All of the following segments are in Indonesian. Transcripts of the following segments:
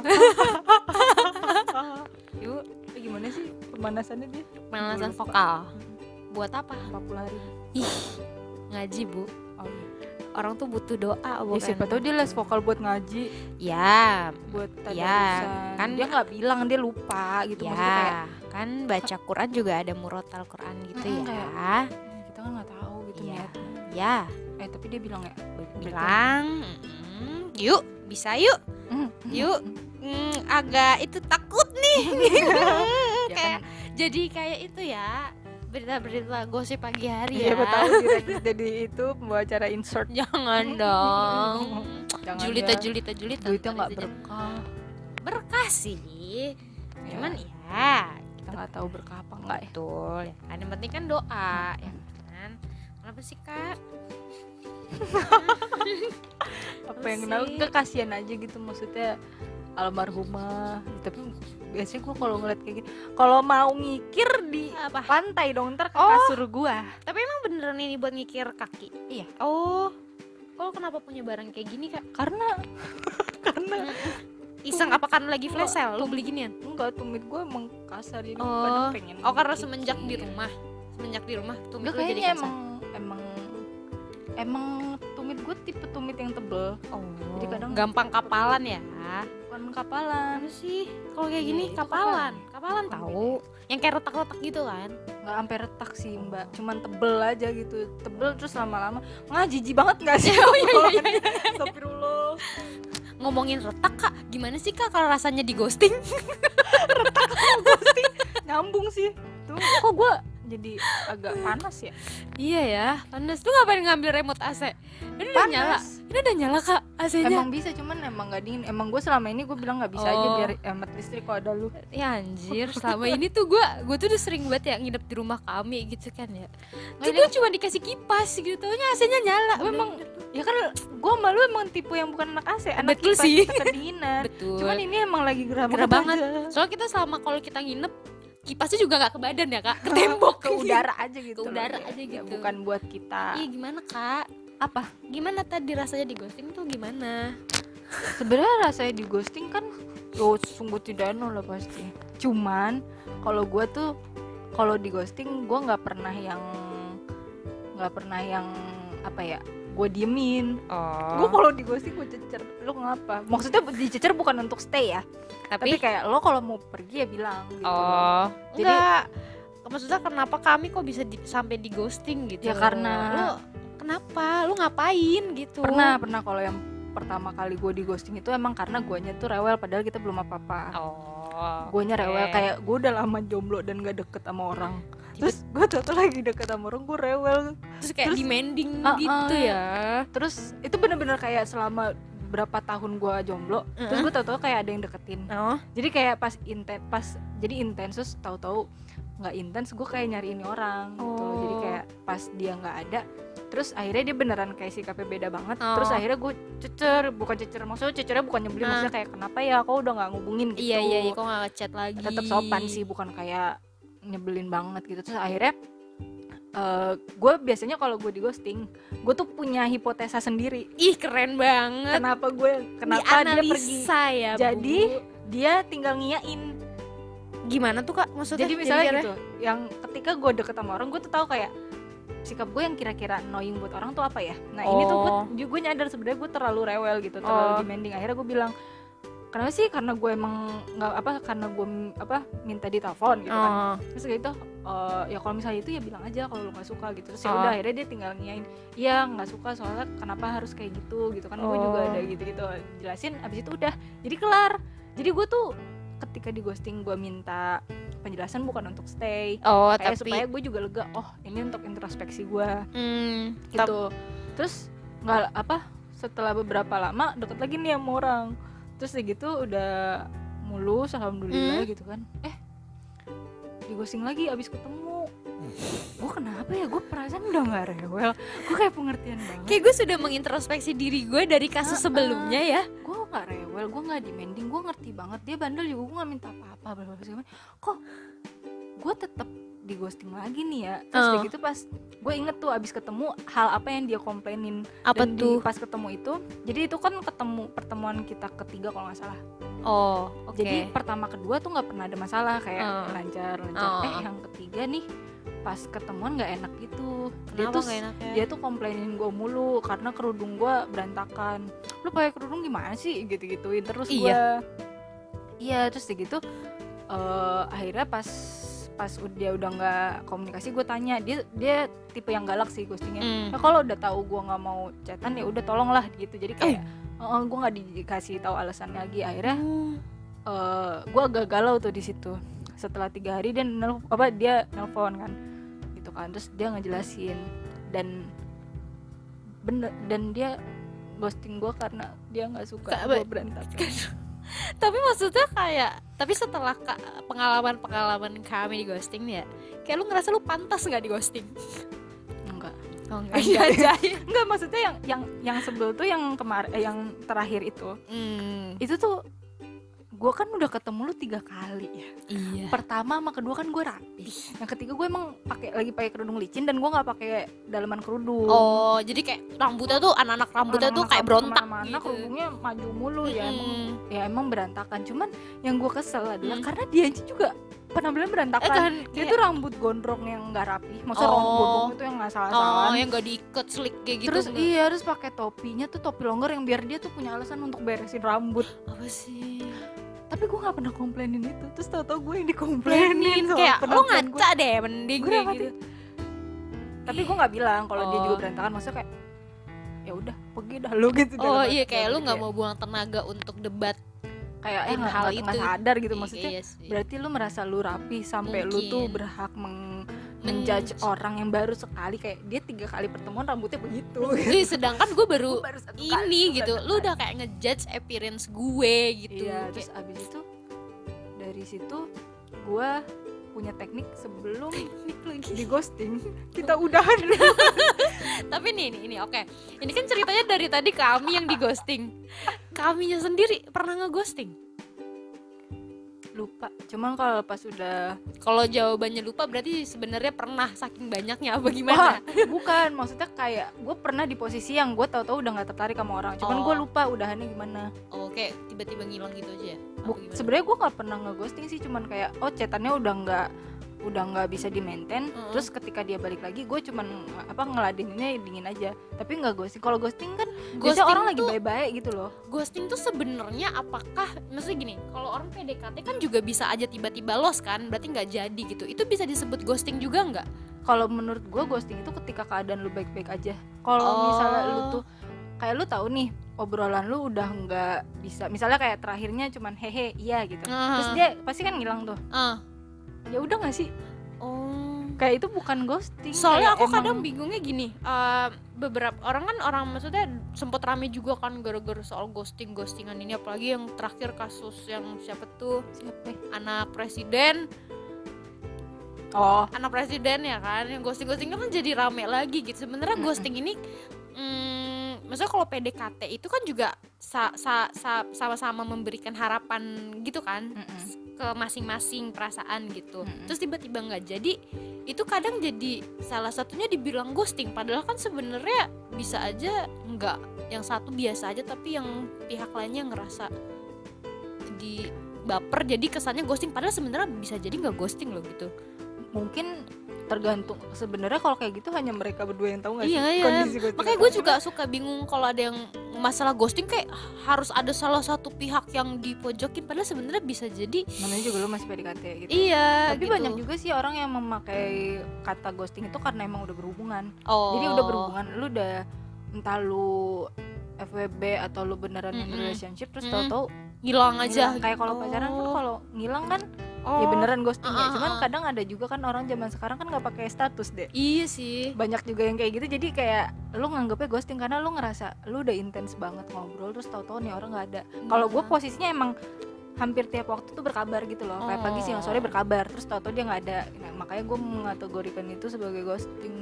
yuk. Gimana sih pemanasannya dia? Pemanasan vokal. Buat apa? 40 hari. Ih ngaji bu. Oh, iya. orang tuh butuh doa Ya, bukan siapa tahu dia les vokal buat ngaji. Ya buat Ya, kan- dia nggak bilang dia lupa gitu. Maksudnya kayak ya kan baca Quran juga ada murotal Quran gitu Mm, ya. kayak- kita kan nggak tahu gitu ya niatnya. Ya eh tapi dia bilang ya bilang "Mm, yuk bisa yuk. "Mm, yuk Mm, agak itu takut nih. Ya kayak kan jadi kayak itu ya berita-berita gosip pagi hari Iya, ya. tahu direktif jadi itu pembawa acara insert. jangan dong. Jangan julita ya. julita julita. Ntar nggak berkah. berkah sih. Ya, cuman ya. kita nggak tahu berkah apa enggak ya. betul. Ya. Kan yang penting kan doa ya kan? Kenapa sih kak? Apa yang kenal? Kekasian aja gitu maksudnya almarhumah. Tapi biasanya gue kalau ngeliat kayak gini, kalau mau ngikir di apa? pantai dong ntar ke Oh. kasur gua. tapi emang beneran ini buat ngikir kaki? Iya. oh. Kalau kenapa punya barang kayak gini kak? Karena. Karena iseng apa karena lagi flash sale lu beli ginian? Enggak tumit gue emang kasar jadi Oh. pada pengen oh karena semenjak di rumah. Semenjak di rumah Enggak lu jadi kasar. emang emang emang tumit gue tipe tumit yang tebel. Oh. Jadi kadang- gampang kapalan ya bukan kapalan. Apa sih? Kalau kayak gini Iya, itu kapalan. kapalan. kapalan Bukan tahu. Yang kayak retak-retak gitu kan? Nggak sampai retak sih mbak. Cuman tebel aja gitu. Tebel terus lama-lama. Nggak jijik banget nggak sih? Oh iya iya Astagfirullah. Ngomongin retak kak gimana sih kak kalau rasanya di ghosting? Nyambung sih. Tuh. Kok gue jadi agak panas ya? Iya ya panas. Lu ngapain ngambil remote AC ini udah nyala. Ini udah nyala kak AC-nya emang bisa cuman emang nggak dingin. Emang gue selama ini gue bilang nggak bisa aja Oh. biar hemat listrik kalau ada lu. Ya anjir. Selama ini tuh gue gue tuh udah sering banget ya nginep di rumah kami gitu kan ya. Tuh gue cuma dikasih kipas gitu. Nya AC-nya nyala Gue emang- ya kan gue malu emang tipe yang bukan anak AC anak Betul kipas sih. kedinginan betul. Cuman ini emang lagi gerah, Gerah banget. aja. soalnya kita selama kalau kita nginep kipasnya juga nggak ke badan ya kak? Ke tembok ke udara aja gitu Ke loh. udara Ya, aja ya gitu. bukan buat kita. Iya gimana kak? Apa? Gimana tadi rasanya di ghosting tuh gimana? Sebenarnya rasanya di ghosting kan oh, sungguh tidak enak lah pasti. Cuman kalau gue tuh kalau di ghosting gue nggak pernah yang nggak pernah yang apa ya gue diemin. Gue oh kalau di ghosting gue cecer. Lo ngapa? Maksudnya dicecer bukan untuk stay ya? Tapi, tapi, kayak lo kalau mau pergi ya bilang gitu oh. Jadi- enggak. maksudnya kenapa kami kok bisa di- sampai di ghosting gitu? Ya, karena- lu kenapa? Lu ngapain gitu? Pernah pernah kalau yang pertama kali gue di ghosting itu emang karena guanya tuh rewel padahal kita belum apa apa oh guanya rewel oke. kayak gue udah lama jomblo dan gak deket sama orang terus gue tuh lagi deket sama orang gue rewel terus kayak terus- demanding Ah, gitu ah. ya terus itu bener-bener kayak selama berapa tahun gue jomblo terus gue tau-tau kayak ada yang deketin oh jadi kayak pas intens pas jadi intens terus tahu-tahu nggak intens gue kayak nyari ini orang gitu loh. jadi Oh. kayak pas dia nggak ada terus akhirnya dia beneran kayak sikapnya beda banget Oh. terus akhirnya gue cecer bukan cecer maksudnya cecernya bukan nyebelin Ah. maksudnya kayak kenapa ya kau udah nggak ngubungin gitu iya iya iya kok nggak ngechat lagi tetap sopan sih bukan kayak nyebelin banget gitu. Terus akhirnya gue biasanya kalau gue di ghosting gue tuh punya hipotesa sendiri. Ih keren banget. Kenapa gue kenapa dia pergi? Ya Jadi, Bu. dia tinggal ngiyain. Gimana tuh kak maksudnya? Jadi misalnya biar- gitu yang ketika gue deket sama orang gue tuh tahu kayak sikap gue yang kira-kira annoying buat orang tuh apa ya? Nah ini tuh gue Oh. gue nyadar sebenarnya gue terlalu rewel gitu terlalu Oh. demanding. Akhirnya gue bilang kenapa sih? Karena gue emang nggak apa karena gue apa minta ditelepon gitu kan. Oh. Terus kayak gitu eh, ya kalau misalnya itu ya bilang aja kalau lu nggak suka gitu. Terus ya Oh. udah akhirnya dia tinggal ngiyain iya nggak suka soalnya kenapa harus kayak gitu? Gitu kan. Gue juga Oh. ada gitu gitu jelasin abis itu udah jadi kelar. Jadi gue tuh ketika di ghosting gue minta penjelasan bukan untuk stay. Oh kayak tapi supaya gue juga lega oh ini untuk introspeksi gue tap- gitu. Terus nggak apa setelah beberapa lama deket lagi nih sama orang terus gitu udah mulus alhamdulillah Hmm. gitu kan. Eh di ghosting lagi abis ketemu. Gue kenapa ya? Gue perasaan udah nggak rewel. Gue kayak pengertian banget. Kayak gue sudah mengintrospeksi diri gue dari kasus Ah, sebelumnya ya. Gue nggak rewel gue nggak demanding gue ngerti banget. Dia bandel juga gue nggak minta apa-apa kok gue tetap di ghosting lagi nih ya. Terus Oh. udah gitu pas gue inget tuh abis ketemu hal apa yang dia komplainin. Apa dan di- tuh? pas ketemu itu jadi itu kan ketemu pertemuan kita ketiga kalau nggak salah. Oh oke. Jadi pertama kedua tuh nggak pernah ada masalah kayak Oh. lancar lancar. Oh. eh yang ketiga nih pas ketemuan nggak enak gitu. Dia kenapa tuh nggak enaknya dia tuh komplainin gue mulu karena kerudung gue berantakan. Lu pakai kerudung gimana sih? Gitu gituin terus gue. Iya. iya terus gitu eh, akhirnya pas pas dia udah nggak komunikasi gue tanya. Dia dia tipe yang galak sih ghostingnya. Nah, kalau udah tahu gue nggak mau chatan ya udah tolonglah gitu. Jadi kayak gue nggak dikasih tahu alasannya lagi. Akhirnya Hmm. gue agak galau tuh di situ. Setelah tiga hari dia nel apa dia nelpon kan gitu kan. Terus dia ngejelasin. Dan bener dan dia ghosting gue karena dia nggak suka gue berantakan tapi maksudnya kayak tapi setelah pengalaman pengalaman kami di ghosting nih ya kayak lu ngerasa lu pantas nggak di ghosting? Enggak. Oh Enggak. enggak maksudnya yang yang yang sebel tuh yang kemarin eh, yang terakhir itu. Hmm, itu tuh gue kan udah ketemu lu tiga kali ya. Iya. Pertama sama kedua kan gue rapi yang ketiga gue emang pakai lagi pakai kerudung licin dan gue nggak pakai dalaman kerudung. Oh jadi kayak rambutnya tuh anak-anak rambutnya tuh Anak-anak kayak berontak ke mana-mana, gitu. kerudungnya maju mulu ya emang ya emang berantakan. Cuman yang gue kesel adalah Hmm. karena dia juga penampilan eh berantakan. Kan dia kayak- tuh rambut gondrong yang nggak rapi maksudnya Oh. rambut gondrong itu yang nggak oh salah-salah yang gak diikat slick kayak gitu terus nggak? iya harus pakai topinya tuh topi longgar yang biar dia tuh punya alasan untuk beresin rambut. Apa sih tapi gue nggak pernah komplainin itu terus tau-tau gue yang dikomplainin kayak lo penampilan gue. ngaca deh mending Gue kayak gitu tapi gue nggak bilang kalau dia Oh. juga berantakan maksudnya kayak ya udah pergi dah lu gitu oh iya kayak lu nggak Kayak- mau buang tenaga untuk debat kayak eh, nggak hal nggak- nggak itu. sadar gitu maksudnya iya sih. berarti lu merasa lu rapi sampai lu tuh Mungkin. berhak meng Men- menjudge orang yang baru sekali kayak dia tiga kali pertemuan rambutnya begitu. Ih, sedangkan gue baru Gua baru kali ini tuh gitu. lu udah kayak ngejudge appearance gue gitu. Iya Kayak- terus abis itu dari situ gua punya teknik sebelum di ghosting. Kita udahan dulu. Tapi nih ini ini oke. Ini kan ceritanya dari tadi kami yang di ghosting. Kaminya sendiri pernah ngeghosting lupa. Cuman kalau pas udah kalau jawabannya lupa berarti sebenarnya pernah saking banyaknya apa gimana? bukan. Maksudnya kayak gue pernah di posisi yang gue tahu-tahu udah nggak tertarik sama orang. Cuman Oh. gue lupa udahannya gimana. Oh kayak tiba-tiba ngilang gitu aja ya? Sebenarnya gue nggak pernah ngeghosting sih. Cuman kayak oh chatannya udah nggak udah nggak bisa di maintain Mm-mm. terus ketika dia balik lagi gue cuman apa ngeladeninnya dingin aja. Tapi nggak ghosting kalau ghosting kan biasanya orang lagi tuh, baik-baik gitu loh. Ghosting tuh sebenarnya apakah maksudnya gini kalau orang PDKT kan juga bisa aja tiba-tiba los kan berarti nggak jadi gitu. Itu bisa disebut ghosting juga nggak? Kalau menurut gue ghosting itu ketika keadaan lu baik-baik aja. Kalau Oh. misalnya lu tuh kayak lu tahu nih obrolan lu udah nggak bisa. Misalnya kayak terakhirnya cuman hehe iya gitu. Terus Ah. dia pasti kan ngilang tuh. Ah. Ya udah nggak sih? Oh. Kayak itu bukan ghosting soalnya aku kadang emang- bingungnya gini eh, beberapa orang kan orang maksudnya sempet rame juga kan gara-gara soal ghosting ghostingan ini apalagi yang terakhir kasus yang siapa tuh? Siapa? Anak presiden. Oh. Anak presiden ya kan yang ghosting ghosting kan jadi rame lagi gitu. Sebenarnya Mm-mm. ghosting ini mm, maksudnya kalau PDKT itu kan juga sa- sa- sa- sama-sama memberikan harapan gitu kan. Mm-mm. Ke masing-masing perasaan gitu. Mm-mm. terus tiba-tiba nggak jadi itu kadang jadi salah satunya dibilang ghosting. Padahal kan sebenarnya bisa aja nggak yang satu biasa aja tapi yang pihak lainnya ngerasa di baper jadi kesannya ghosting. Padahal sebenarnya bisa jadi nggak ghosting loh gitu. Mungkin tergantung sebenarnya kalau kayak gitu hanya mereka berdua yang tahu nggak Iya, sih iya. kondisi ghosting makanya gue juga suka bingung kalau ada yang masalah ghosting kayak harus ada salah satu pihak yang dipojokin padahal sebenarnya bisa jadi namanya juga lu masih PDKT gitu iya tapi gitu. banyak juga sih orang yang memakai kata ghosting itu karena emang udah berhubungan oh. jadi udah berhubungan lu udah entah lu FWB atau lu beneran in Mm-mm. relationship terus Mm. tahu-tahu ngilang aja ngilang. kayak kalau pacaran kan kalau ngilang kan oh. ya beneran ghosting ya. Cuman kadang ada juga kan orang zaman sekarang kan nggak pakai status deh. Iya sih. Banyak juga yang kayak gitu. Jadi kayak lu nganggepnya ghosting karena lu ngerasa lu udah intens banget ngobrol terus tahu-tahu nih orang nggak ada. Kalau gue Iya. posisinya emang hampir tiap waktu tuh berkabar gitu loh. Kayak pagi siang sore Oh. berkabar terus tahu-tahu dia nggak ada. Nah, makanya gue mengategorikan itu sebagai ghosting.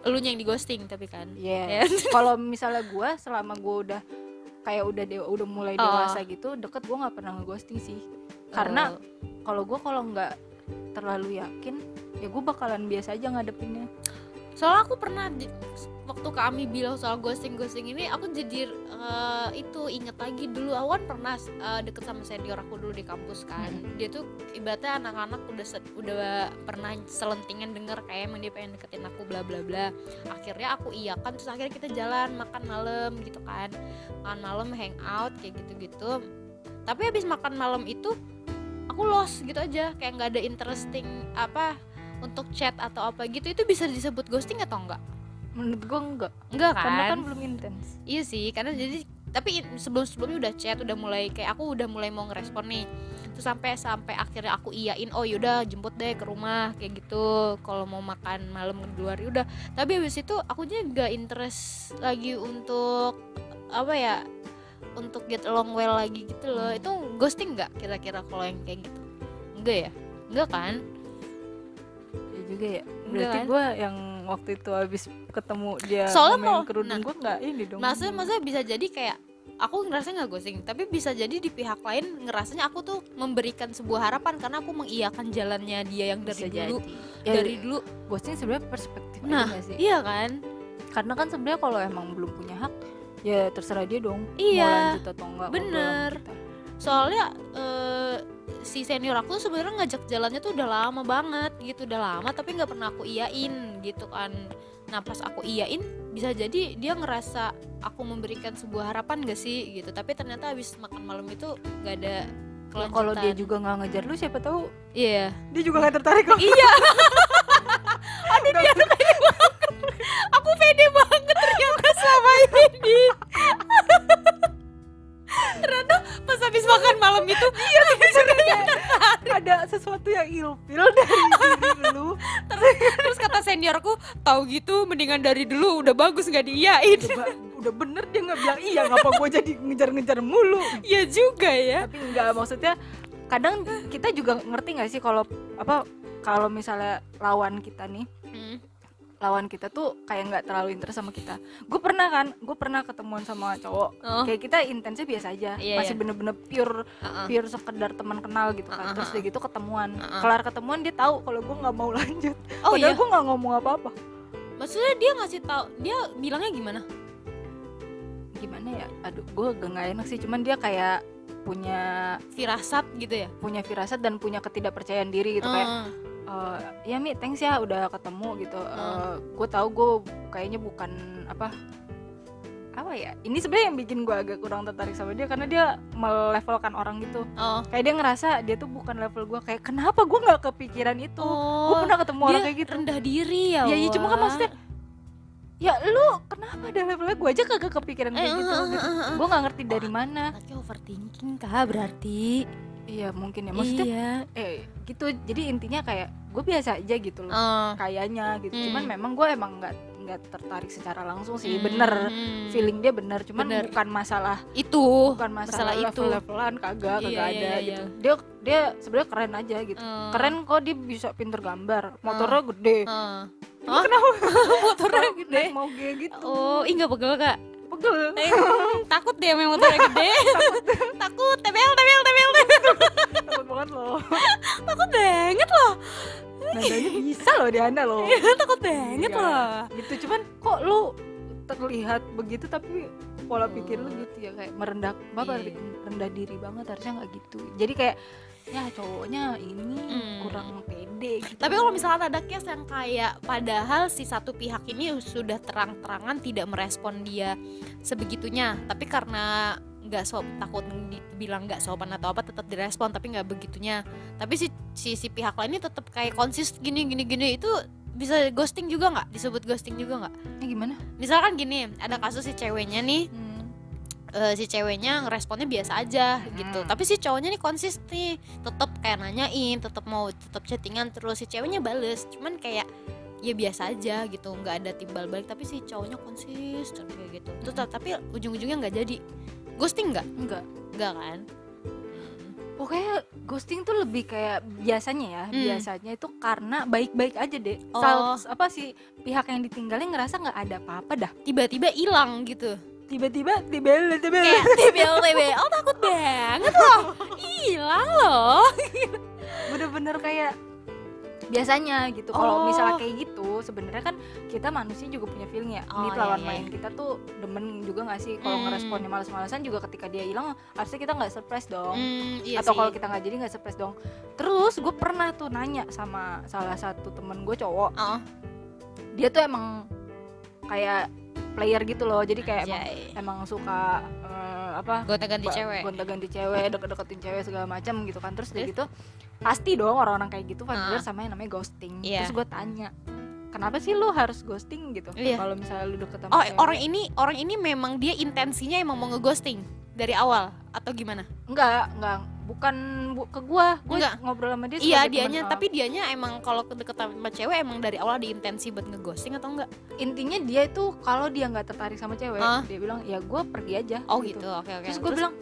Lu yang di ghosting tapi kan? Iya. kalau misalnya gue selama gue udah kayak udah dewa, udah mulai Oh. dewasa gitu deket gue nggak pernah ngeghosting sih karena Oh. kalau gue kalau nggak terlalu yakin ya gue bakalan biasa aja ngadepinnya. Soalnya aku pernah di- waktu kami bilang soal ghosting ghosting ini aku jadi eh, itu inget lagi dulu. Awan pernah eh, deket sama senior aku dulu di kampus kan. Dia tuh ibaratnya anak-anak udah udah pernah selentingan denger kayak emang dia pengen deketin aku bla bla bla. Akhirnya aku iyakan terus akhirnya kita jalan makan malam gitu kan. Makan malam hangout kayak gitu gitu tapi habis makan malam itu aku lost gitu aja. Kayak nggak ada interesting apa untuk chat atau apa gitu itu bisa disebut ghosting atau enggak menurut gue enggak enggak kan, karena kan belum intens. Iya sih karena jadi tapi sebelum sebelumnya udah chat udah mulai kayak aku udah mulai mau ngerespon nih. Terus sampai sampai akhirnya aku iyain oh yaudah jemput deh ke rumah kayak gitu. Kalau mau makan malam di luar udah. Tapi habis itu aku juga interest lagi untuk apa ya untuk get along well lagi gitu loh. Itu ghosting nggak kira-kira kalau yang kayak gitu? Enggak ya? Enggak kan? Ya juga ya. Berarti kan? gue yang waktu itu habis ketemu dia Soalnya mau- kerudung nah. gue nggak ini dong. maksudnya maksudnya bisa jadi kayak aku ngerasa nggak ghosting tapi bisa jadi di pihak lain ngerasanya aku tuh memberikan sebuah harapan karena aku mengiyakan jalannya dia yang dari Bisa dulu. jadi. ya, dari dulu. ghosting sebenarnya perspektif Nah, sih? iya kan? Karena kan sebenarnya kalau emang belum punya hak ya terserah dia dong Iya, mau lanjut atau enggak bener. soalnya eh, si senior aku sebenarnya ngajak jalannya tuh udah lama banget gitu udah lama tapi nggak pernah aku iyain gitu kan. Nah pas aku iyain bisa jadi dia ngerasa aku memberikan sebuah harapan gak sih gitu. Tapi ternyata habis makan malam itu nggak ada Ya, kalau dia juga nggak ngejar lu siapa tahu iya. dia juga nggak tertarik kok. Iya. Aduh dia aku pede banget ternyata selama ini. Ternyata pas habis makan malam itu iya ada sesuatu yang ilfil dari diri lu terus kata seniorku tahu gitu mendingan dari dulu udah bagus nggak diiyain udah, udah bener dia nggak bilang iya ngapa gue jadi ngejar-ngejar mulu? Iya juga ya. Tapi enggak maksudnya kadang kita juga ngerti nggak sih kalau apa kalau misalnya lawan kita nih. Lawan kita tuh kayak nggak terlalu interest sama kita. Gue pernah kan gue pernah ketemuan sama cowok. Oh. Kayak kita intensnya biasa aja Iya, masih iya. bener-bener pure uh-uh. pure sekedar teman kenal gitu kan. Terus udah gitu ketemuan. Uh-uh. kelar ketemuan dia tahu kalau gue nggak mau lanjut. Oh padahal iya? gue nggak ngomong apa-apa. Maksudnya dia ngasih tahu dia bilangnya gimana? Gimana ya? Aduh gue gak nggak enak sih. Cuman dia kayak punya firasat gitu ya? Punya firasat dan punya ketidakpercayaan diri gitu kayak Uh, "Eh, ya mi thanks ya udah ketemu gitu. Gue tahu gue kayaknya bukan apa apa ya ini sebenarnya yang bikin gue agak kurang tertarik sama dia karena dia melevelkan orang gitu. Oh. Kayak dia ngerasa dia tuh bukan level gue kayak kenapa gue nggak kepikiran itu? Gue oh. pernah ketemu orang kayak gitu. rendah diri ya ya, iya cuma kan maksudnya ya lu kenapa ada levelnya? Gue aja kagak kepikiran kayak Eh, gitu, eh, gitu. eh, eh, eh. gue nggak ngerti dari mana. anaknya overthinking kah berarti iya mungkin ya. Maksudnya iya. eh gitu. Jadi intinya kayak gue biasa aja gitu loh. Oh. kayaknya gitu. Hmm. cuman memang gue emang nggak nggak tertarik secara langsung sih. Hmm, bener. Feeling dia bener. Cuman Bener. bukan masalah itu. bukan masalah, masalah itu. level levelan kagak Iya, kagak iya, ada iya. gitu. Dia dia sebenarnya keren aja gitu. Eh, keren kok dia bisa pinter gambar. Motornya gede. Eh. Cuma Hah? kenapa motornya gede. naik moge gitu? Oh ih nggak pegel kak pegel. Eh, takut deh main motornya gede. Takut tebel tebel tebel takut banget loh. Takut banget loh. Nadanya bisa loh di anda loh. Takut banget Iya. loh. Gitu cuman kok lu terlihat begitu tapi pola pikir lu Oh. gitu ya kayak merendah bapak Iya. rendah diri banget harusnya nggak gitu jadi kayak ya cowoknya ini Hmm. kurang pede gitu Tapi kalau misalnya ada case yang kayak padahal si satu pihak ini sudah terang-terangan tidak merespon dia sebegitunya, tapi karena nggak so takut bilang nggak sopan atau apa tetap direspon tapi nggak begitunya. Tapi si si, si pihak lain ini tetap kayak konsis gini gini gini itu bisa ghosting juga nggak? Disebut ghosting juga nggak? ini gimana Misalkan gini, ada kasus si ceweknya nih Hmm. eh, si ceweknya ngeresponnya biasa aja gitu Hmm. tapi si cowoknya nih konsis nih tetap kayak nanyain tetap mau tetap chattingan terus si ceweknya bales cuman kayak ya biasa aja gitu nggak ada timbal balik tapi si cowoknya konsisten kayak gitu terus Hmm. tapi ujung-ujungnya nggak jadi ghosting nggak enggak nggak kan pokoknya ghosting tuh lebih kayak biasanya ya Hmm. biasanya itu karena baik-baik aja deh. Oh. Sal- apa sih pihak yang ditinggalin ngerasa nggak ada apa-apa dah. Tiba-tiba hilang gitu. Tiba-tiba tibel tibel. Kayak tbl tbl oh takut banget loh. Hilang loh. Bener-bener kayak biasanya gitu. Kalau Oh. misalnya kayak gitu sebenarnya kan kita manusia juga punya feeling ya Oh, ini iya, pelawan iya, main iya. kita tuh demen juga nggak sih? Kalau Hmm. ngeresponnya males-malesan juga ketika dia hilang harusnya kita nggak surprise dong. Hmm, iya atau kalau kita nggak jadi nggak surprise dong. Terus gue pernah tuh nanya sama salah satu temen gue cowok. Oh, dia tuh emang kayak player gitu loh. Jadi kayak emang, emang suka eh, apa gonta-ganti cewek. gonta-ganti cewek deket-deketin cewek segala macam gitu kan. Terus udah Terus? gitu pasti dong orang-orang kayak gitu familiar Ah. sama yang namanya ghosting. Iya. terus gue tanya kenapa sih lu harus ghosting? gitu. Iya. kalau misalnya lu deket sama oh cewek. orang ini orang ini memang dia intensinya emang mau ngeghosting dari awal atau gimana? Enggak enggak bukan bu- ke gua gua Enggak. ngobrol sama dia iya dianya temen, tapi dianya emang kalau deket sama cewek emang dari awal ada intensi buat ngeghosting atau enggak intinya dia itu kalau dia nggak tertarik sama cewek Ah. dia bilang ya gua pergi aja oh gitu oke oke terus gue bilang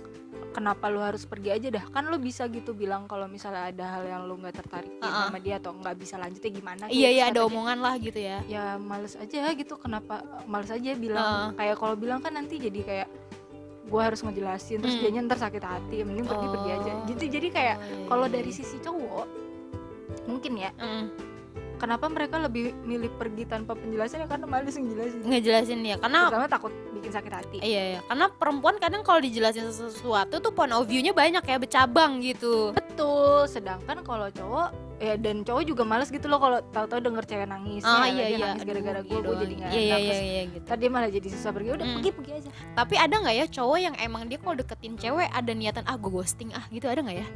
kenapa lu harus pergi aja dah kan lu bisa gitu bilang kalau misalnya ada hal yang lu nggak tertarik Ah, ah. sama dia atau nggak bisa lanjutnya gimana gitu. iya iya ada omongan lah gitu ya ya males aja gitu kenapa males aja bilang Ah. kayak kalau bilang kan nanti jadi kayak gue harus ngejelasin terus Hmm. dianya ntar sakit hati mending pergi pergi aja. Oh. gitu jadi kayak Oh, iya, kalau iya, dari iya. sisi cowok mungkin ya Mm, kenapa mereka lebih milih pergi tanpa penjelasan ya? Karena males ngejelasin. Ngejelasin ya karena pertama takut bikin sakit hati. Iya iya. Karena perempuan kadang kalau dijelasin sesuatu tuh point of view-nya banyak ya bercabang gitu. Betul. Sedangkan kalau cowok ya dan cowok juga males gitu loh kalau tahu-tahu denger cewek nangis. Ah ya, iya iya. nangis gara-gara gue iya gue jadi nggak iya iya iya iya gitu. ntar dia malah jadi susah pergi udah Hmm. pergi pergi aja. Tapi ada nggak ya cowok yang emang dia kalau deketin cewek ada niatan ah gue ghosting ah gitu ada nggak ya?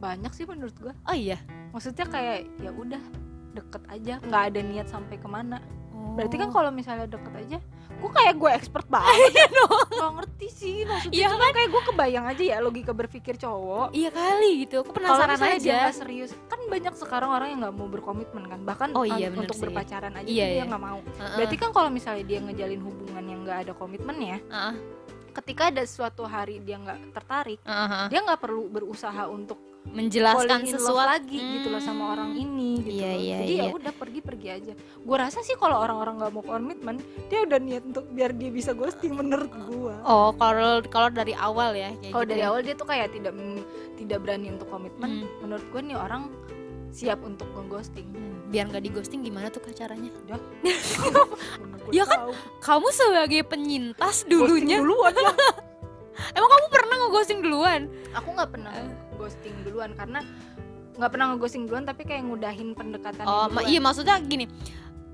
Banyak sih menurut gue oh iya? Maksudnya kayak ya udah deket aja. Nggak ada niat sampai ke mana. Oh. Berarti kan kalau misalnya deket aja gue kayak gue expert banget ya. nggak ngerti sih maksudnya Iya cuman kayak gue kebayang aja ya logika berpikir cowok. Iya kali gitu aku penasaran dia aja. nggak serius kan banyak sekarang orang yang nggak mau berkomitmen kan bahkan Oh iya, untuk sih. berpacaran aja Iya, dia iya. nggak mau. Heeh, berarti kan kalau misalnya dia ngejalin hubungan yang nggak ada komitmennya heeh, ketika ada suatu hari dia nggak tertarik heeh. dia nggak perlu berusaha untuk menjelaskan sesuatu lagi gitu loh sama Hmm. orang ini gitu Iya, loh. iya, jadi ya iya. udah pergi pergi aja gue rasa sih kalau orang-orang nggak mau komitmen dia udah niat untuk biar dia bisa ghosting menurut gue oh kalau kalau dari awal ya kalau gitu dari ya. awal dia tuh kayak tidak tidak berani untuk komitmen Hmm. menurut gue nih orang siap untuk ngeghosting Hmm, biar nggak di ghosting gimana tuh Kak caranya gua Ya kan, tahu. kamu sebagai penyintas Ghosting dulunya duluan emang kamu ngeghosting duluan. Aku nggak pernah Eh. ghosting duluan karena nggak pernah ngeghosting duluan tapi kayak ngudahin pendekatan oh ma- iya maksudnya gini.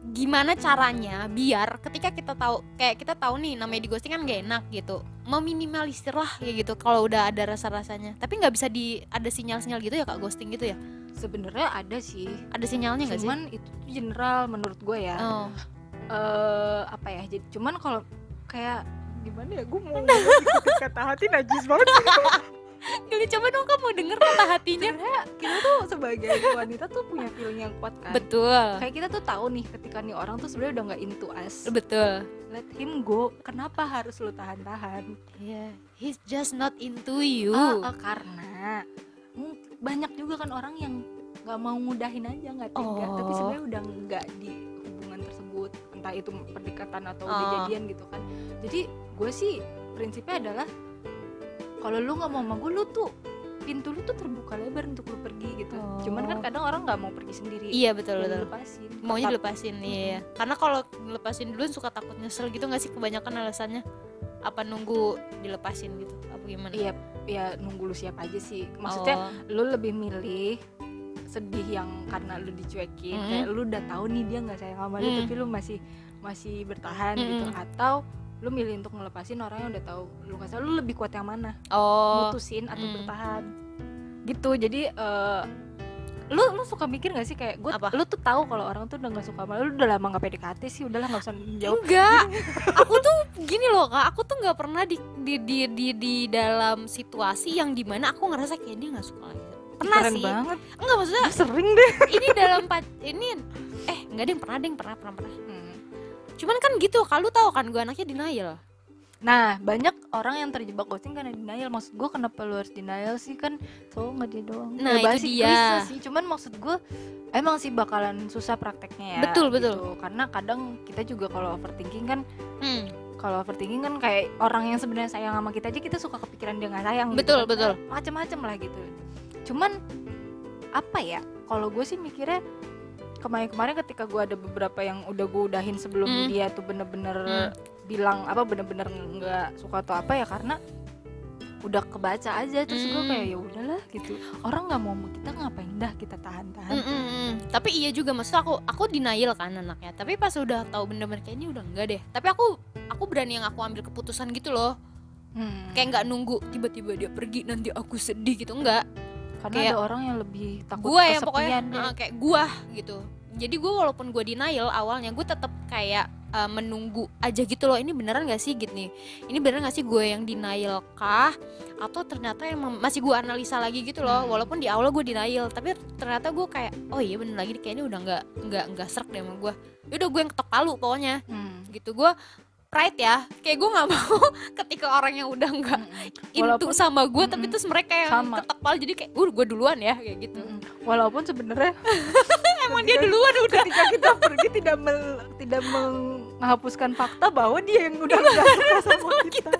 Gimana caranya biar ketika kita tahu kayak kita tahu nih namanya di ghosting kan gak enak gitu. Meminimalisir lah ya gitu kalau udah ada rasa rasanya tapi nggak bisa di ada sinyal sinyal gitu ya kak ghosting gitu ya? Sebenarnya ada sih. Ada sinyalnya nggak sih? Cuman itu tuh general menurut gue ya. Oh. Eh apa ya? Jadi cuman kalau kayak gimana ya? Gue mau ngomong kata hati najis banget. Gili coba dong kamu denger kata hatinya. Sebenarnya kita tuh sebagai wanita tuh punya feeling yang kuat kan? Betul. Kayak kita tuh tahu nih ketika nih orang tuh sebenarnya udah nggak into us. Betul. Let him go. Kenapa harus lu tahan-tahan? Yeah he's just not into you. Ah, ah, karena banyak juga kan orang yang nggak mau ngudahin aja nggak tega. Tapi Oh. sebenarnya udah nggak di entah itu pendekatan atau udah Oh. jadian gitu kan. Jadi gue sih prinsipnya adalah kalau lu nggak mau sama gue lu tuh pintu lu tuh terbuka lebar untuk lu pergi gitu. Oh. cuman kan kadang orang nggak mau pergi sendiri. Iya betul betul. lepasin maunya Tetap- dilepasin iya karena kalau ngelepasin duluan suka takut nyesel gitu nggak sih? Kebanyakan alasannya apa nunggu dilepasin gitu? Apa gimana? Iya ya nunggu lu siap aja sih. Maksudnya Oh. lu lebih milih sedih yang karena lu dicuekin Mm. kayak lu udah tahu nih dia nggak sayang sama lu Mm. tapi lu masih masih bertahan Mm-mm. gitu atau lu milih untuk ngelepasin orang yang udah tahu lu nggak sayang lu lebih kuat yang mana oh mutusin atau Mm. bertahan gitu jadi eh, lu lu suka mikir gak sih kayak gue Apa? lu tuh tahu kalau orang tuh udah nggak suka sama lu udah lama nggak PDKT sih udahlah nggak usah jawab enggak aku tuh gini loh kak aku tuh nggak pernah di di, di di di dalam situasi yang di mana aku ngerasa kayak dia nggak suka lagi pernah keren sih banget enggak maksudnya Gue sering deh ini dalam pac- ini eh enggak deh pernah deh pernah pernah pernah Hmm. cuman kan gitu kalau tahu kan gue anaknya denial Nah, banyak orang yang terjebak ghosting karena denial. Maksud gue kenapa lu harus denial sih kan cowok nggak dia doang. Nah, Ya, itu basi dia. sih. Cuman maksud gue emang sih bakalan susah prakteknya ya. Betul, betul. gitu. Karena kadang kita juga kalau overthinking kan hmm, kalau overthinking kan kayak orang yang sebenarnya sayang sama kita aja kita suka kepikiran dia nggak sayang. gitu Betul, kan. betul. Macem-macem lah gitu. Cuman apa ya? kalau gue sih mikirnya kemarin-kemarin ketika gue ada beberapa yang udah gue udahin sebelum Hmm. dia tuh bener-bener Hmm. bilang apa bener-bener nggak suka atau apa ya karena udah kebaca aja terus gue Hmm. kayak ya udahlah gitu orang nggak mau kita ngapain dah kita tahan-tahan Mm, mm, mm. tapi iya juga maksud aku aku denial kan anaknya tapi pas udah tahu bener-bener kayak ini udah enggak deh tapi aku aku berani yang aku ambil keputusan gitu loh Hmm. kayak nggak nunggu tiba-tiba dia pergi nanti aku sedih gitu enggak karena kayak ada orang yang lebih takut gue yang kesepian pokoknya deh. uh, kayak gue gitu jadi gue walaupun gue denial awalnya gue tetap kayak uh, menunggu aja gitu loh ini beneran gak sih gitu nih ini beneran gak sih gue yang denial kah atau ternyata emang masih gue analisa lagi gitu loh Hmm. walaupun di awal gue denial tapi ternyata gue kayak oh iya bener lagi kayaknya udah nggak nggak nggak serak deh sama gue udah gue yang ketok palu pokoknya Hmm. gitu gue pride ya. Kayak gue nggak mau ketika orang yang udah nggak into Walaupun- sama gue tapi Mm-mm. terus mereka yang Sama. jadi kayak uh gue duluan ya kayak gitu. Mm-mm. walaupun sebenarnya emang dia duluan udah. ketika kita pergi tidak mel- tidak menghapuskan fakta bahwa dia yang udah nggak suka sama kita.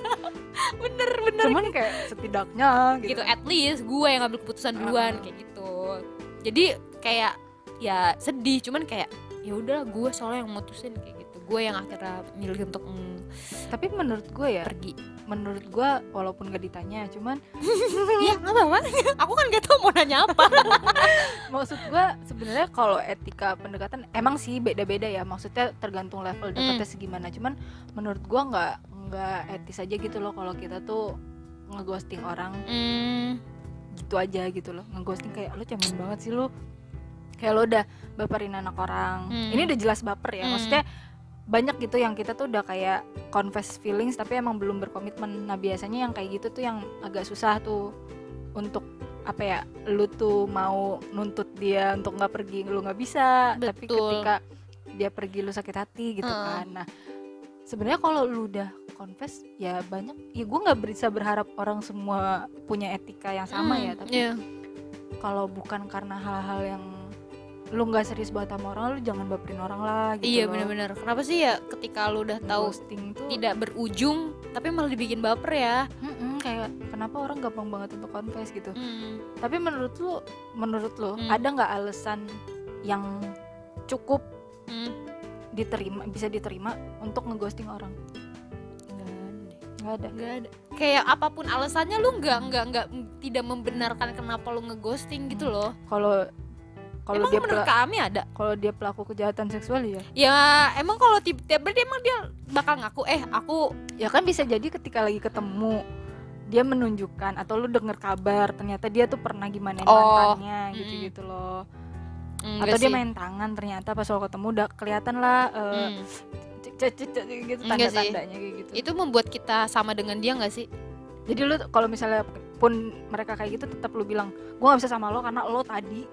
Bener bener. Cuman kayak setidaknya gitu. Gitu, at least gue yang ngambil keputusan duluan Ah. kayak gitu. Jadi kayak ya sedih cuman kayak ya udah gue soalnya yang mutusin kayak gitu gue yang akhirnya milih untuk mm, tapi menurut gue ya pergi. menurut gue walaupun gak ditanya cuman iya nggak apa-apa. Aku kan gak tau mau nanya apa. Maksud gue sebenarnya kalau etika pendekatan emang sih beda-beda ya maksudnya tergantung level dekatnya segimana. Cuman menurut gue nggak nggak etis aja gitu loh kalau kita tuh ngeghosting orang. Hmm, gitu aja gitu loh ngeghosting kayak lo cemen banget sih lo kayak lo udah baperin anak orang. Hmm. ini udah jelas baper ya Hmm. maksudnya banyak gitu yang kita tuh udah kayak confess feelings tapi emang belum berkomitmen nah biasanya yang kayak gitu tuh yang agak susah tuh untuk apa ya lu tuh mau nuntut dia untuk nggak pergi lu nggak bisa tapi Betul. ketika dia pergi lu sakit hati gitu Heeh. kan nah sebenarnya kalau lu udah confess ya banyak ya gue nggak bisa berharap orang semua punya etika yang sama ya hmm, tapi iya. kalau bukan karena hal-hal yang lu nggak serius buat sama orang lu jangan baperin orang lah gitu iya bener-bener. Kenapa sih ya ketika lu udah tahu ghosting tuh tidak berujung tapi malah dibikin baper ya? Mm-mm, kayak kenapa orang gampang banget untuk confess gitu. Hmm, tapi menurut lu menurut lu Hmm. ada nggak alasan yang cukup hmm. diterima bisa diterima untuk ngeghosting orang? Nggak ada nggak ada? Nggak ada. Kayak apa pun alasannya lu nggak nggak nggak tidak membenarkan kenapa lu ngeghosting gitu loh. Kalau kalau emang dia menurut kami ada kalau dia pelaku kejahatan seksual ya ya emang kalau tipe tiap berarti emang dia bakal ngaku eh aku ya kan bisa jadi ketika lagi ketemu dia menunjukkan atau lu denger kabar ternyata dia tuh pernah gimana Oh, mantannya mm-mm. gitu gitu loh enggak atau dia sih. main tangan ternyata pas lo ketemu udah kelihatan lah cek cek gitu Enggak tanda sih. tandanya kayak gitu itu membuat kita sama dengan dia nggak sih jadi lu kalau misalnya pun mereka kayak gitu tetap lu bilang gua nggak bisa sama lo karena lo tadi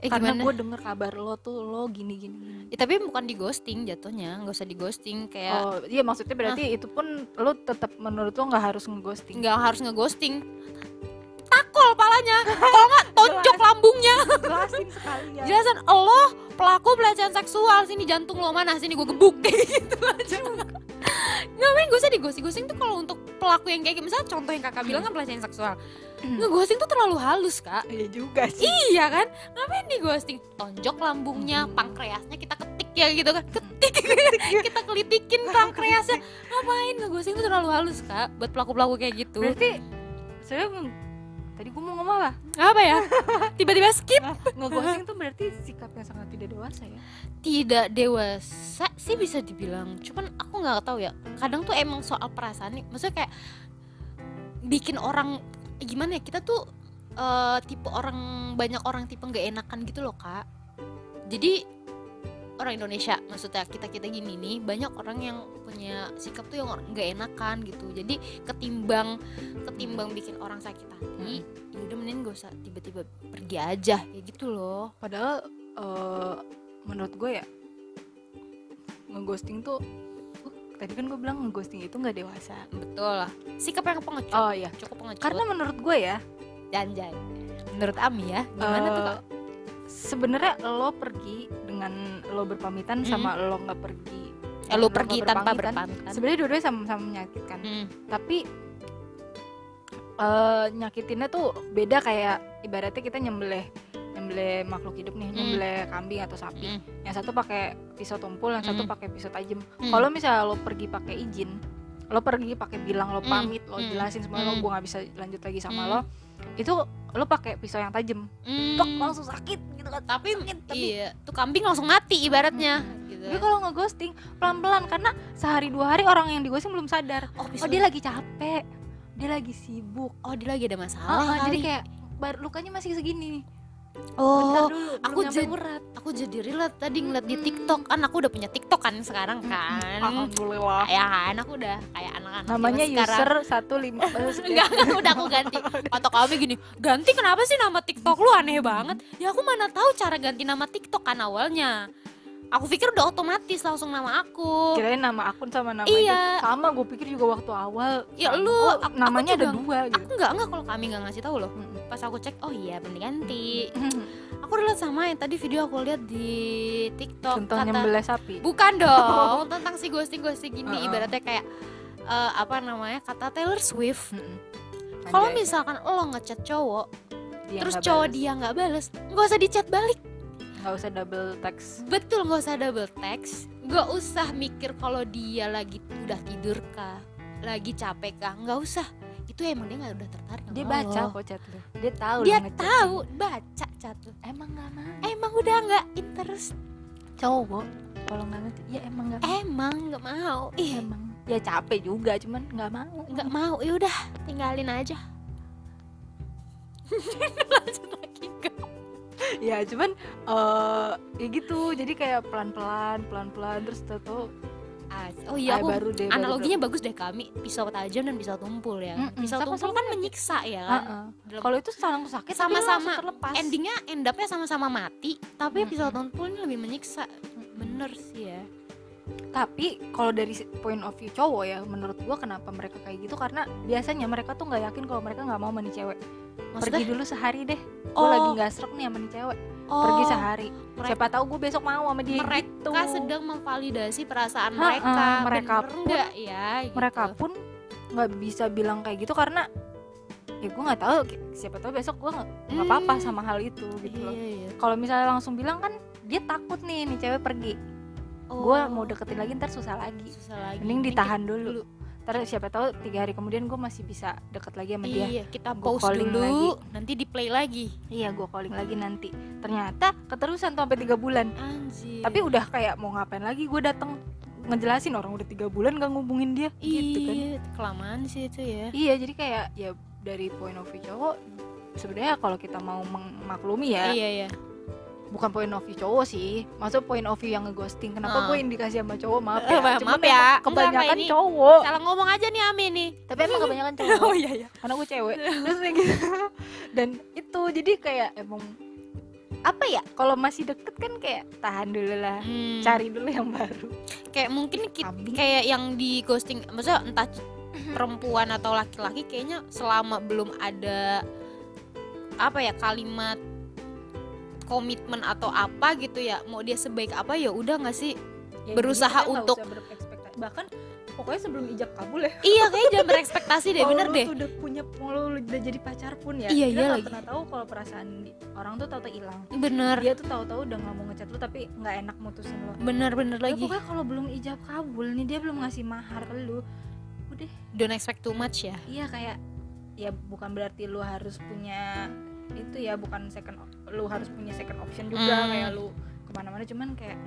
eh karena gue denger kabar lo tuh lo gini gini, gini. Ya, tapi bukan di ghosting jatuhnya nggak usah di ghosting kayak oh iya maksudnya berarti itu pun lo tetap menurut lo nggak harus ngeghosting? Nggak harus ngeghosting. Takol palanya. Kalau nggak tonjok lambungnya. Jelasin sekali ya. Jelasan lo pelaku pelecehan seksual sini jantung lo mana? Sini gue gebuk. Kayak gitu aja. Ngapain gue usah di ghosting. Ghosting tuh kalau untuk pelaku yang kayak gitu misalnya contoh yang kakak bilang kan pelecehan seksual ngeghosting tuh terlalu halus kak. Iya juga sih. Iya kan? Ngapain di ghosting tonjok lambungnya pankreasnya kita ketik ya gitu kan? Ketik. Kita kelitikin pankreasnya. Ngapain ngeghosting tuh terlalu halus kak buat pelaku pelaku kayak gitu? Berarti saya tadi gue mau ngomong apa? Apa ya? Tiba-tiba skip. Ngeghosting tuh berarti sikap yang sangat tidak dewasa ya? Tidak dewasa sih bisa dibilang. Cuman aku nggak tahu ya. Kadang tuh emang soal perasaan nih. Maksudnya kayak bikin orang gimana ya? Kita tuh eh, tipe orang banyak orang tipe nggak enakan gitu loh kak. Jadi orang Indonesia maksudnya kita kita gini nih banyak orang yang punya sikap tuh yang nggak enakan gitu. Jadi ketimbang ketimbang bikin orang sakit hati ya udah mending gak usah tiba-tiba pergi aja kayak gitu loh. Padahal eh, menurut gue ya ngeghosting tuh uh, tadi kan gue bilang ngeghosting itu nggak dewasa. Betul. Lah sikap yang pengecut. Oh iya. Cukup pengecut. Karena menurut gue ya janjay menurut Ami ya gimana tuh kak? sebenarnya lo pergi dengan lo berpamitan Hmm. sama lo nggak pergi. Eh, lo pergi nggak tanpa berpamitan, sebenarnya dua-duanya sama-sama menyakitkan. Hmm, tapi eh nyakitinnya tuh beda kayak ibaratnya kita nyembelih nyembelih makhluk hidup nih Hmm. nyembelih kambing atau sapi Mm. yang satu pakai pisau tumpul yang satu Mm. pakai pisau tajam Hmm. kalau misalnya lo pergi pakai izin lo pergi pakai bilang lo Mm. pamit lo Mm. jelasin semua lo Mm. gue nggak bisa lanjut lagi sama Mm. lo itu lo pakai pisau yang tajam Hmm. tok langsung sakit gitu kan tapi sakit, tapi iya tuh kambing langsung mati ibaratnya gitu. tapi kalau ngeghosting pelan-pelan karena sehari dua hari orang yang dighosting belum sadar oh, oh dia lagi capek dia lagi sibuk oh dia lagi ada Ah, masalah ah, jadi kayak baru lukanya masih segini oh dulu aku jadi- urat aku jadi relate tadi ngeliat di. TikTok. Kan aku udah punya TikTok kan sekarang kan. Alhamdulillah. Ya kan aku udah kayak anak-anak namanya sekarang. user satu lima enggak udah aku ganti. Atau kami gini ganti kenapa sih nama TikTok lu? Aneh banget. Ya aku mana tahu cara ganti nama TikTok kan awalnya. Aku pikir udah otomatis langsung nama aku. Kirain nama akun sama nama Iya. itu sama gue pikir juga waktu awal Ya, sama. lu, Oh, aku- namanya aku ada juga- dua gitu? aku nggak nggak kalau kami nggak ngasih tahu loh. Mm. Pas aku cek oh iya bener ganti. Mm. aku udah sama yang tadi video aku lihat di TikTok contoh kata nyembelih sapi. Bukan dong tentang si ghosting ghosting gini. Heeh. ibaratnya kayak eh, apa namanya kata Taylor Swift. Mm-mm. kalau misalkan lo ngechat cowok dia terus cowok bales. dia nggak bales nggak usah dicat balik. Nggak usah double text. Betul nggak usah double text. Nggak usah mikir kalau dia lagi udah tidur kah lagi capek kah nggak usah itu emang dia nggak udah tertarik sama dia lo. baca kok chat lu. Dia tahu dia tahu baca chat lu. Emang nggak mau? Emang udah nggak interest. Cowok kalau nggak ngerti ya emang nggak emang nggak mau. Ih. Emang. Ya capek juga cuman nggak mau. Nggak mau. Ya udah tinggalin aja. Lanjut lagi ke ya cuman eh ya gitu. Jadi kayak pelan pelan pelan pelan terus tuh oh iya aku baru deh baru analoginya bagus deh kami pisau tajam dan pisau tumpul ya. Mm-mm, pisau tumpul sama-sama kan menyiksa ya kan? Heeh. Dalam- kalau itu saling sakit Sama-sama. terlepas. Endingnya end up-nya sama-sama mati tapi Mm-mm. pisau tumpul ini lebih menyiksa. Bener sih ya. Tapi kalau dari point of view cowok ya menurut gua kenapa mereka kayak gitu? Karena biasanya mereka tuh nggak yakin kalau mereka nggak mau sama nih cewek. Pergi dulu sehari deh. Gue Oh. lagi nggak nih sama nih cewek oh, pergi sehari. mereka- siapa tahu gue besok mau sama dia mereka gitu. sedang memvalidasi perasaan Ha-ha, mereka. Mereka Bener pun- nggak? Ya gitu. mereka pun nggak bisa bilang kayak gitu karena ya gue nggak tahu. Siapa tahu besok gue nggak nggak apa-apa Hmm. sama hal itu gitu loh. Iya, iya. kalau misalnya langsung bilang kan dia takut nih nih cewek pergi. Oh, gue mau deketin lagi ntar susah lagi. Susah lagi. Mending ditahan kita- dulu ntar siapa tahu tiga hari kemudian gue masih bisa deket lagi sama dia. Iya kita Gua pause calling dulu lagi. nanti di play lagi. Iya gue calling lagi nanti. Ternyata keterusan tuh sampai tiga bulan. Anjir. Tapi udah kayak mau ngapain lagi gue datang ngejelasin orang udah tiga bulan gak ngubungin dia gitu kan. iya kelamaan sih itu ya. Iya jadi kayak ya dari point of view cowok sebenarnya kalau kita mau memaklumi ya iya iya bukan point of view cowok sih. Maksud point of view yang ngeghosting. Kenapa Ah. gue indikasi sama cowok? Maaf Eh, ya. maaf Cuman ya. kebanyakan enggak, cowok. salah ngomong aja nih Ami nih. Tapi emang kebanyakan cowok. Iya iya. Karena gue cewek. Terus kayak gitu. Dan itu jadi kayak emang apa ya? Kalau masih deket kan kayak tahan dulu lah. Hmm, cari dulu yang baru. Kayak mungkin ki- Kambing. kayak yang di ghosting maksudnya entah perempuan atau laki-laki kayaknya selama belum ada apa ya kalimat komitmen atau apa gitu ya mau dia sebaik apa ya udah nggak sih? Ya, berusaha untuk- bahkan pokoknya sebelum ijab kabul ya. Iya kayaknya jangan berekspektasi deh bener deh. udah punya kalau lu udah jadi pacar pun ya Iya, iya lagi. pernah tahu kalau perasaan orang tuh tahu-tahu hilang. Bener. Dia tuh tahu-tahu udah nggak mau ngechat lu tapi nggak enak mutusin lo bener bener Ya, lagi. pokoknya kalau belum ijab kabul nih dia belum ngasih mahar ke lu udah. Don't expect too much ya? Iya kayak ya bukan berarti lu harus punya itu ya bukan second lu harus punya second option juga Hmm. kayak lu ke mana-mana. Cuman kayak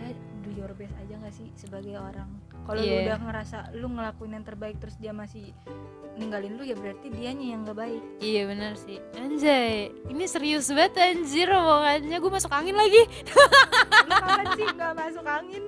ya do your best aja gak sih sebagai orang? Kalau lu Iya. udah ngerasa lu ngelakuin yang terbaik terus dia masih ninggalin lu ya berarti dianya yang gak baik. Iya bener sih. Anjay ini serius banget anjir omongannya. Gue masuk angin lagi. Lu kapan sih nggak masuk angin